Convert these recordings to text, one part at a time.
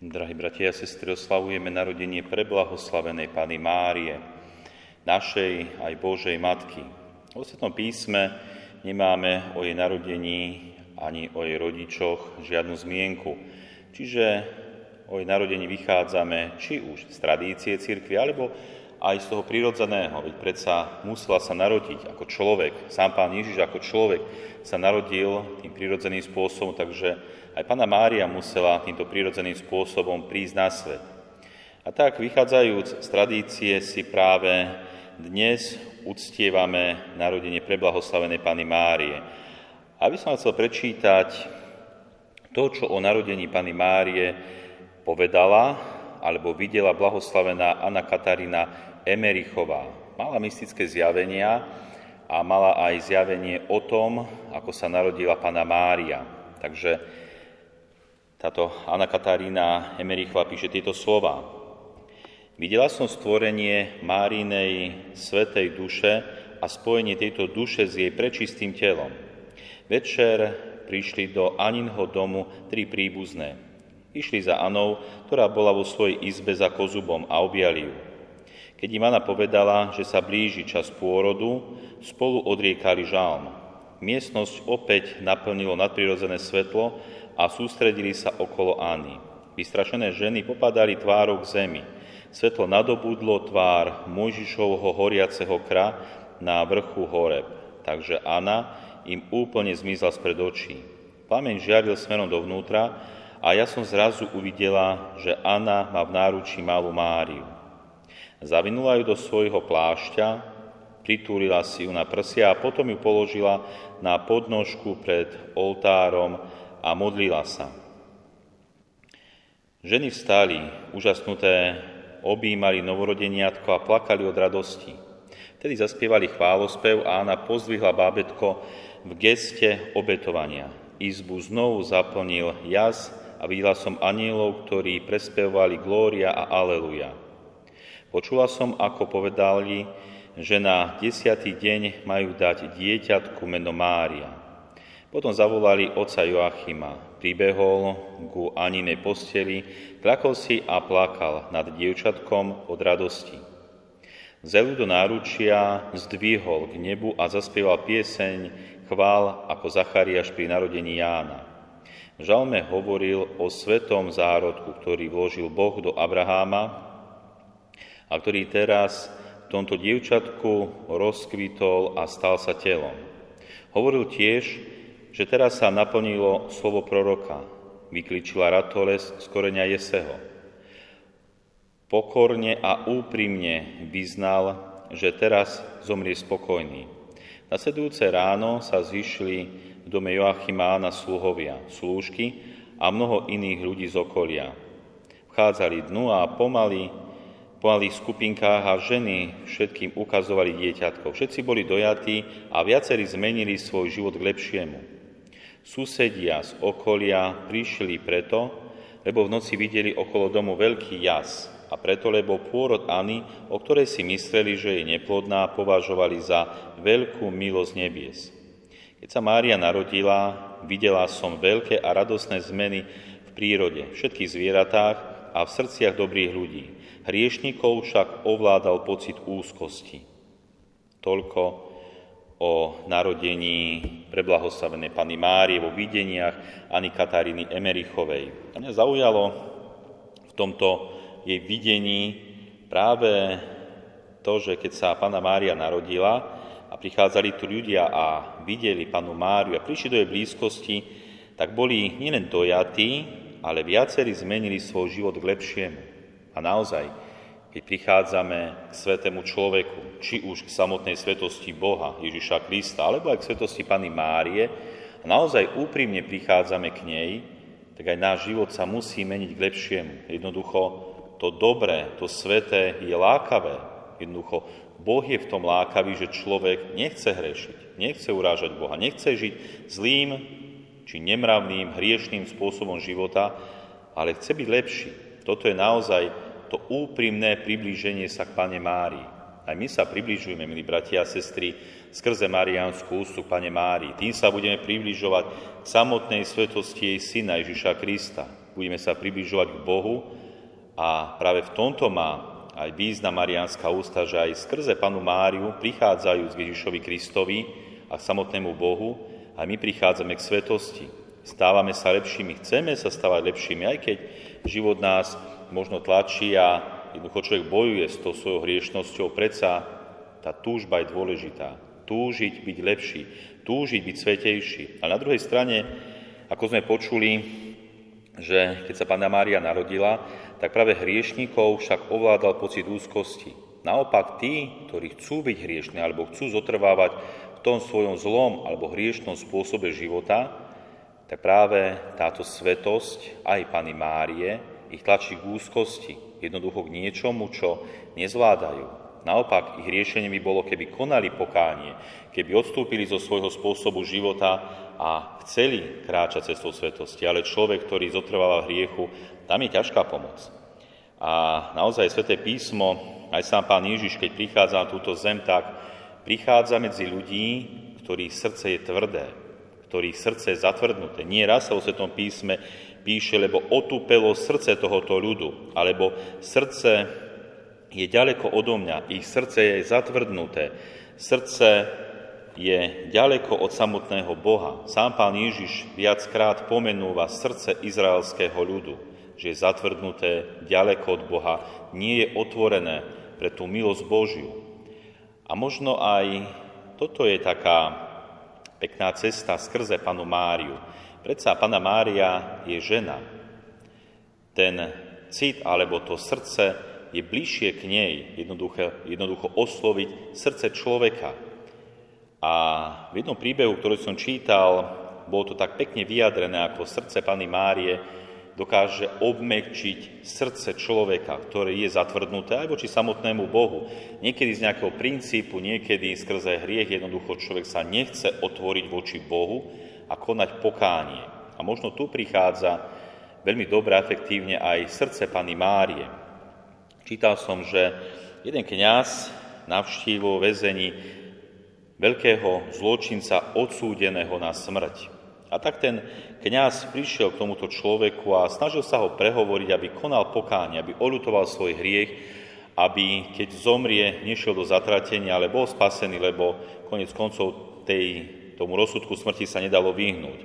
Drahí bratia a sestry, oslavujeme narodenie preblahoslavenej Pany Márie, našej aj Božej Matky. V Svetom písme nemáme o jej narodení ani o jej rodičoch žiadnu zmienku. Čiže o jej narodení vychádzame či už z tradície cirkvi, alebo aj z toho prirodzeného. Veď predsa musela sa narodiť ako človek. Sám pán Ježiš ako človek sa narodil tým prirodzeným spôsobom, takže aj Pana Mária musela týmto prírodzeným spôsobom prísť na svet. A tak, vychádzajúc z tradície, si práve dnes uctievame narodenie preblahoslavenej Pany Márie. Aby som chcel prečítať to, čo o narodení Pany Márie povedala alebo videla blahoslavená Anna Katarína Emerichová. Mala mystické zjavenia a mala aj zjavenie o tom, ako sa narodila Pana Mária. Takže táto Anna Katarína Emerichová píše tieto slova. Videla som stvorenie Márinej svetej duše a spojenie tejto duše s jej prečistým telom. Večer prišli do Aninho domu tri príbuzné. Išli za Anou, ktorá bola vo svojej izbe za kozubom a objali ju. Keď im Anna povedala, že sa blíži čas pôrodu, spolu odriekali žalm. Miestnosť opäť naplnilo nadprirodzené svetlo a sústredili sa okolo Anny. Vystrašené ženy popadali tvárou k zemi. Svetlo nadobudlo tvár Mojžišovho horiaceho kra na vrchu Horeb. Takže Anna im úplne zmizla spred očí. Plameň žiaril smerom dovnútra a ja som zrazu uvidela, že Anna má v náručí malú Máriu. Zavinula ju do svojho plášťa, pritúrila si ju na prsia a potom ju položila na podnožku pred oltárom a modlila sa. Ženy vstali, úžasnuté, objímali novorodeniatko a plakali od radosti. Vtedy zaspievali chválospev a Anna pozdvihla bábetko v geste obetovania. Izbu znovu zaplnil jaz a videla som anielov, ktorí prespevovali Glória a Aleluja. Počula som, ako povedali, že na desiatý deň majú dať dieťatku meno Mária. Potom zavolali oca Joachima. Pribehol ku Aninej posteli, kľakol si a plakal nad dievčatkom od radosti. Zelu do náručia zdvihol k nebu a zaspieval pieseň chvál ako Zachariáš pri narodení Jána. Žalme hovoril o svetom zárodku, ktorý vložil Boh do Abraháma a ktorý teraz v tomto dievčatku rozkvitol a stal sa telom. Hovoril tiež, že teraz sa naplnilo slovo proroka. Vykličila Ratoles z koreňa Jeseho. Pokorne a úprimne vyznal, že teraz zomrie spokojný. Nasledujúce ráno sa zišli v dome Joachima na sluhovia, slúžky a mnoho iných ľudí z okolia. Vchádzali dnu a pomaly, pomaly v skupinkách a ženy všetkým ukazovali dieťatko. Všetci boli dojatí a viacerí zmenili svoj život k lepšiemu. Susedia z okolia prišli preto, lebo v noci videli okolo domu veľký jas a preto, lebo pôrodAny, o ktorej si mysleli, že je neplodná, považovali za veľkú milosť nebies. Keď sa Mária narodila, videla som veľké a radosné zmeny v prírode, všetkých zvieratách a v srdciach dobrých ľudí. Hriešnikov však ovládal pocit úzkosti. Toľko o narodení preblahoslavenej Pany Márie vo videniach Ani Kataríny Emerichovej. A mňa zaujalo v tomto jej videní práve to, že keď sa Pana Mária narodila a prichádzali tu ľudia a videli Panu Máriu a prišli do jej blízkosti, tak boli nielen dojatí, ale viacerí zmenili svoj život k lepšiemu. A naozaj, keď prichádzame k svetému človeku, či už k samotnej svetosti Boha, Ježiša Krista, alebo aj k svetosti Pany Márie, a naozaj úprimne prichádzame k nej, tak aj náš život sa musí meniť k lepšiemu. Jednoducho to dobré, to sveté je lákavé. Jednoducho Boh je v tom lákavý, že človek nechce hrešiť, nechce urážať Boha, nechce žiť zlým či nemravným, hriešným spôsobom života, ale chce byť lepší. Toto je naozaj to úprimné priblíženie sa k Pane Márii. Aj my sa približujeme, milí bratia a sestry, skrze Mariánsku ústu Pane Márii. Tým sa budeme približovať k samotnej svetosti jej Syna Ježiša Krista. budeme sa približovať k Bohu a práve v tomto má aj význam Mariánska ústa, že aj skrze Panu Máriu prichádzajú k Ježišovi Kristovi a k samotnému Bohu a my prichádzame k svetosti. Stávame sa lepšími, chceme sa stávať lepšími, aj keď život nás možno tlačí a jednoducho človek bojuje s tou svojou hriešnosťou, predsa tá túžba je dôležitá. Túžiť byť lepší, túžiť byť svetejší. A na druhej strane, ako sme počuli, že keď sa Pána Mária narodila, tak práve hriešníkov však ovládal pocit úzkosti. Naopak tí, ktorí chcú byť hriešní alebo chcú zotrvávať tom svojom zlom alebo hriešnom spôsobe života, tak práve táto svetosť aj Pany Márie ich tlačí k úzkosti, jednoducho k niečomu, čo nezvládajú. Naopak, ich riešením by bolo, keby konali pokánie, keby odstúpili zo svojho spôsobu života a chceli kráčať cestou svetosti. Ale človek, ktorý zotrváva v hriechu, tam je ťažká pomoc. A naozaj Sveté písmo, aj sám Pán Ježiš, keď prichádza na túto zem, tak prichádza medzi ľudí, ktorých srdce je tvrdé, ktorých srdce je zatvrdnuté. Nie raz sa o Svetom písme píše, lebo otúpelo srdce tohoto ľudu, alebo srdce je ďaleko odo mňa, ich srdce je zatvrdnuté, srdce je ďaleko od samotného Boha. Sám pán Ježiš viackrát pomenúva srdce izraelského ľudu, že je zatvrdnuté ďaleko od Boha, nie je otvorené pre tú milosť Božiu. A možno aj toto je taká pekná cesta skrze panu Máriu. Predsa pana Mária je žena. Ten cit alebo to srdce je bližšie k nej jednoducho, jednoducho osloviť srdce človeka. A v jednom príbehu, ktorý som čítal, bolo to tak pekne vyjadrené, ako srdce Pany Márie dokáže obmekčiť srdce človeka, ktoré je zatvrdnuté aj voči samotnému Bohu. Niekedy z nejakého princípu, niekedy skrze hriech jednoducho človek sa nechce otvoriť voči Bohu a konať pokánie. A možno tu prichádza veľmi dobre, efektívne aj srdce Pany Márie, Čítal som, že jeden kňaz navštívil väzení veľkého zločinca odsúdeného na smrť. A tak ten kňaz prišiel k tomuto človeku a snažil sa ho prehovoriť, aby konal pokánie, aby olutoval svoj hriech, aby keď zomrie, nešiel do zatratenia, ale bol spasený, lebo konec koncov tej, tomu rozsudku smrti sa nedalo vyhnúť.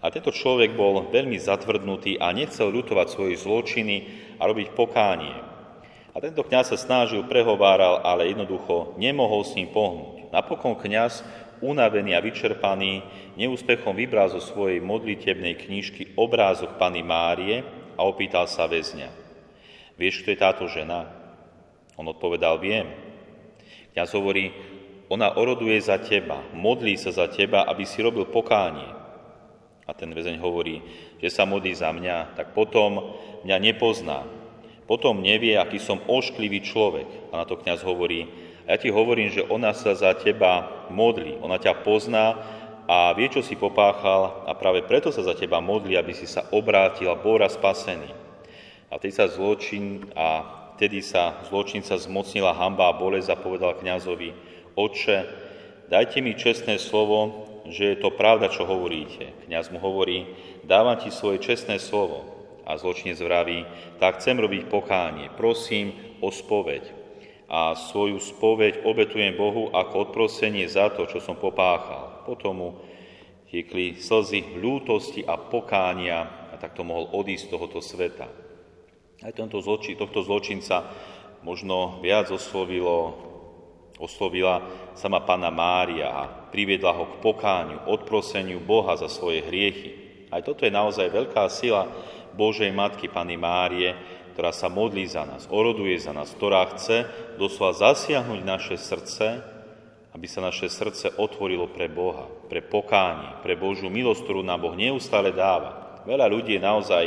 A tento človek bol veľmi zatvrdnutý a nechcel ľutovať svoje zločiny a robiť pokánie. A tento kňaz sa snažil, prehováral, ale jednoducho nemohol s ním pohnúť. Napokon kňaz, unavený a vyčerpaný, neúspechom vybral zo svojej modlitebnej knižky obrázok Pany Márie a opýtal sa väzňa. Vieš, kto je táto žena? On odpovedal, viem. Kňaz hovorí, ona oroduje za teba, modlí sa za teba, aby si robil pokánie. A ten väzeň hovorí, že sa modlí za mňa, tak potom mňa nepozná, potom nevie, aký som ošklivý človek. A na to kňaz hovorí, ja ti hovorím, že ona sa za teba modlí, ona ťa pozná a vie, čo si popáchal a práve preto sa za teba modlí, aby si sa obrátil a bol raz spasený. A vtedy sa zločin a vtedy sa zločinca zmocnila hamba a bolesť a povedal kňazovi, Oče, dajte mi čestné slovo, že je to pravda, čo hovoríte. Kňaz mu hovorí, dávam ti svoje čestné slovo. A zločinec vraví, tak chcem robiť pokánie, prosím o spoveď. A svoju spoveď obetujem Bohu ako odprosenie za to, čo som popáchal. Potom mu tiekli slzy ľútosti a pokánia a takto mohol odísť z tohoto sveta. Aj tento zloči, tohto zločinca možno viac oslovilo, oslovila sama Pana Mária a priviedla ho k pokániu, odproseniu Boha za svoje hriechy. Aj toto je naozaj veľká sila, Božej Matky Pany Márie, ktorá sa modlí za nás, oroduje za nás, ktorá chce doslova zasiahnuť naše srdce, aby sa naše srdce otvorilo pre Boha, pre pokánie, pre Božiu milosť, ktorú nám Boh neustále dáva. Veľa ľudí je naozaj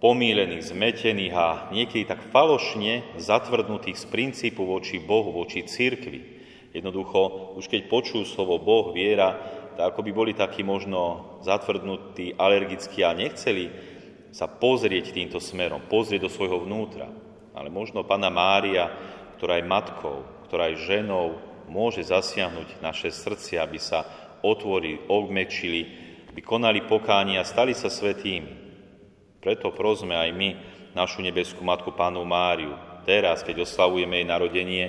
pomílených, zmetených a niekedy tak falošne zatvrdnutých z princípu voči Bohu, voči církvi. Jednoducho, už keď počujú slovo Boh, viera, tak ako by boli takí možno zatvrdnutí, alergickí a nechceli sa pozrieť týmto smerom, pozrieť do svojho vnútra. Ale možno Pana Mária, ktorá je matkou, ktorá je ženou, môže zasiahnuť naše srdcia, aby sa otvorili, obmečili, aby konali pokánie a stali sa svetými. Preto prosme aj my našu nebeskú Matku Pánu Máriu, teraz, keď oslavujeme jej narodenie,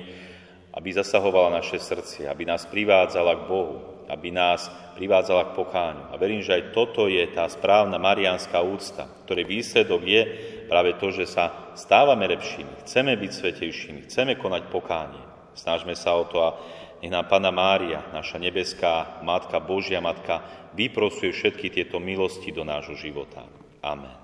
aby zasahovala naše srdcie, aby nás privádzala k Bohu, aby nás privádzala k pokáňu. A verím, že aj toto je tá správna mariánska úcta, ktorej výsledok je práve to, že sa stávame lepšími, chceme byť svetejšími, chceme konať pokánie. Snažme sa o to a nech nám Pána Mária, naša nebeská Matka, Božia Matka, vyprosuje všetky tieto milosti do nášho života. Amen.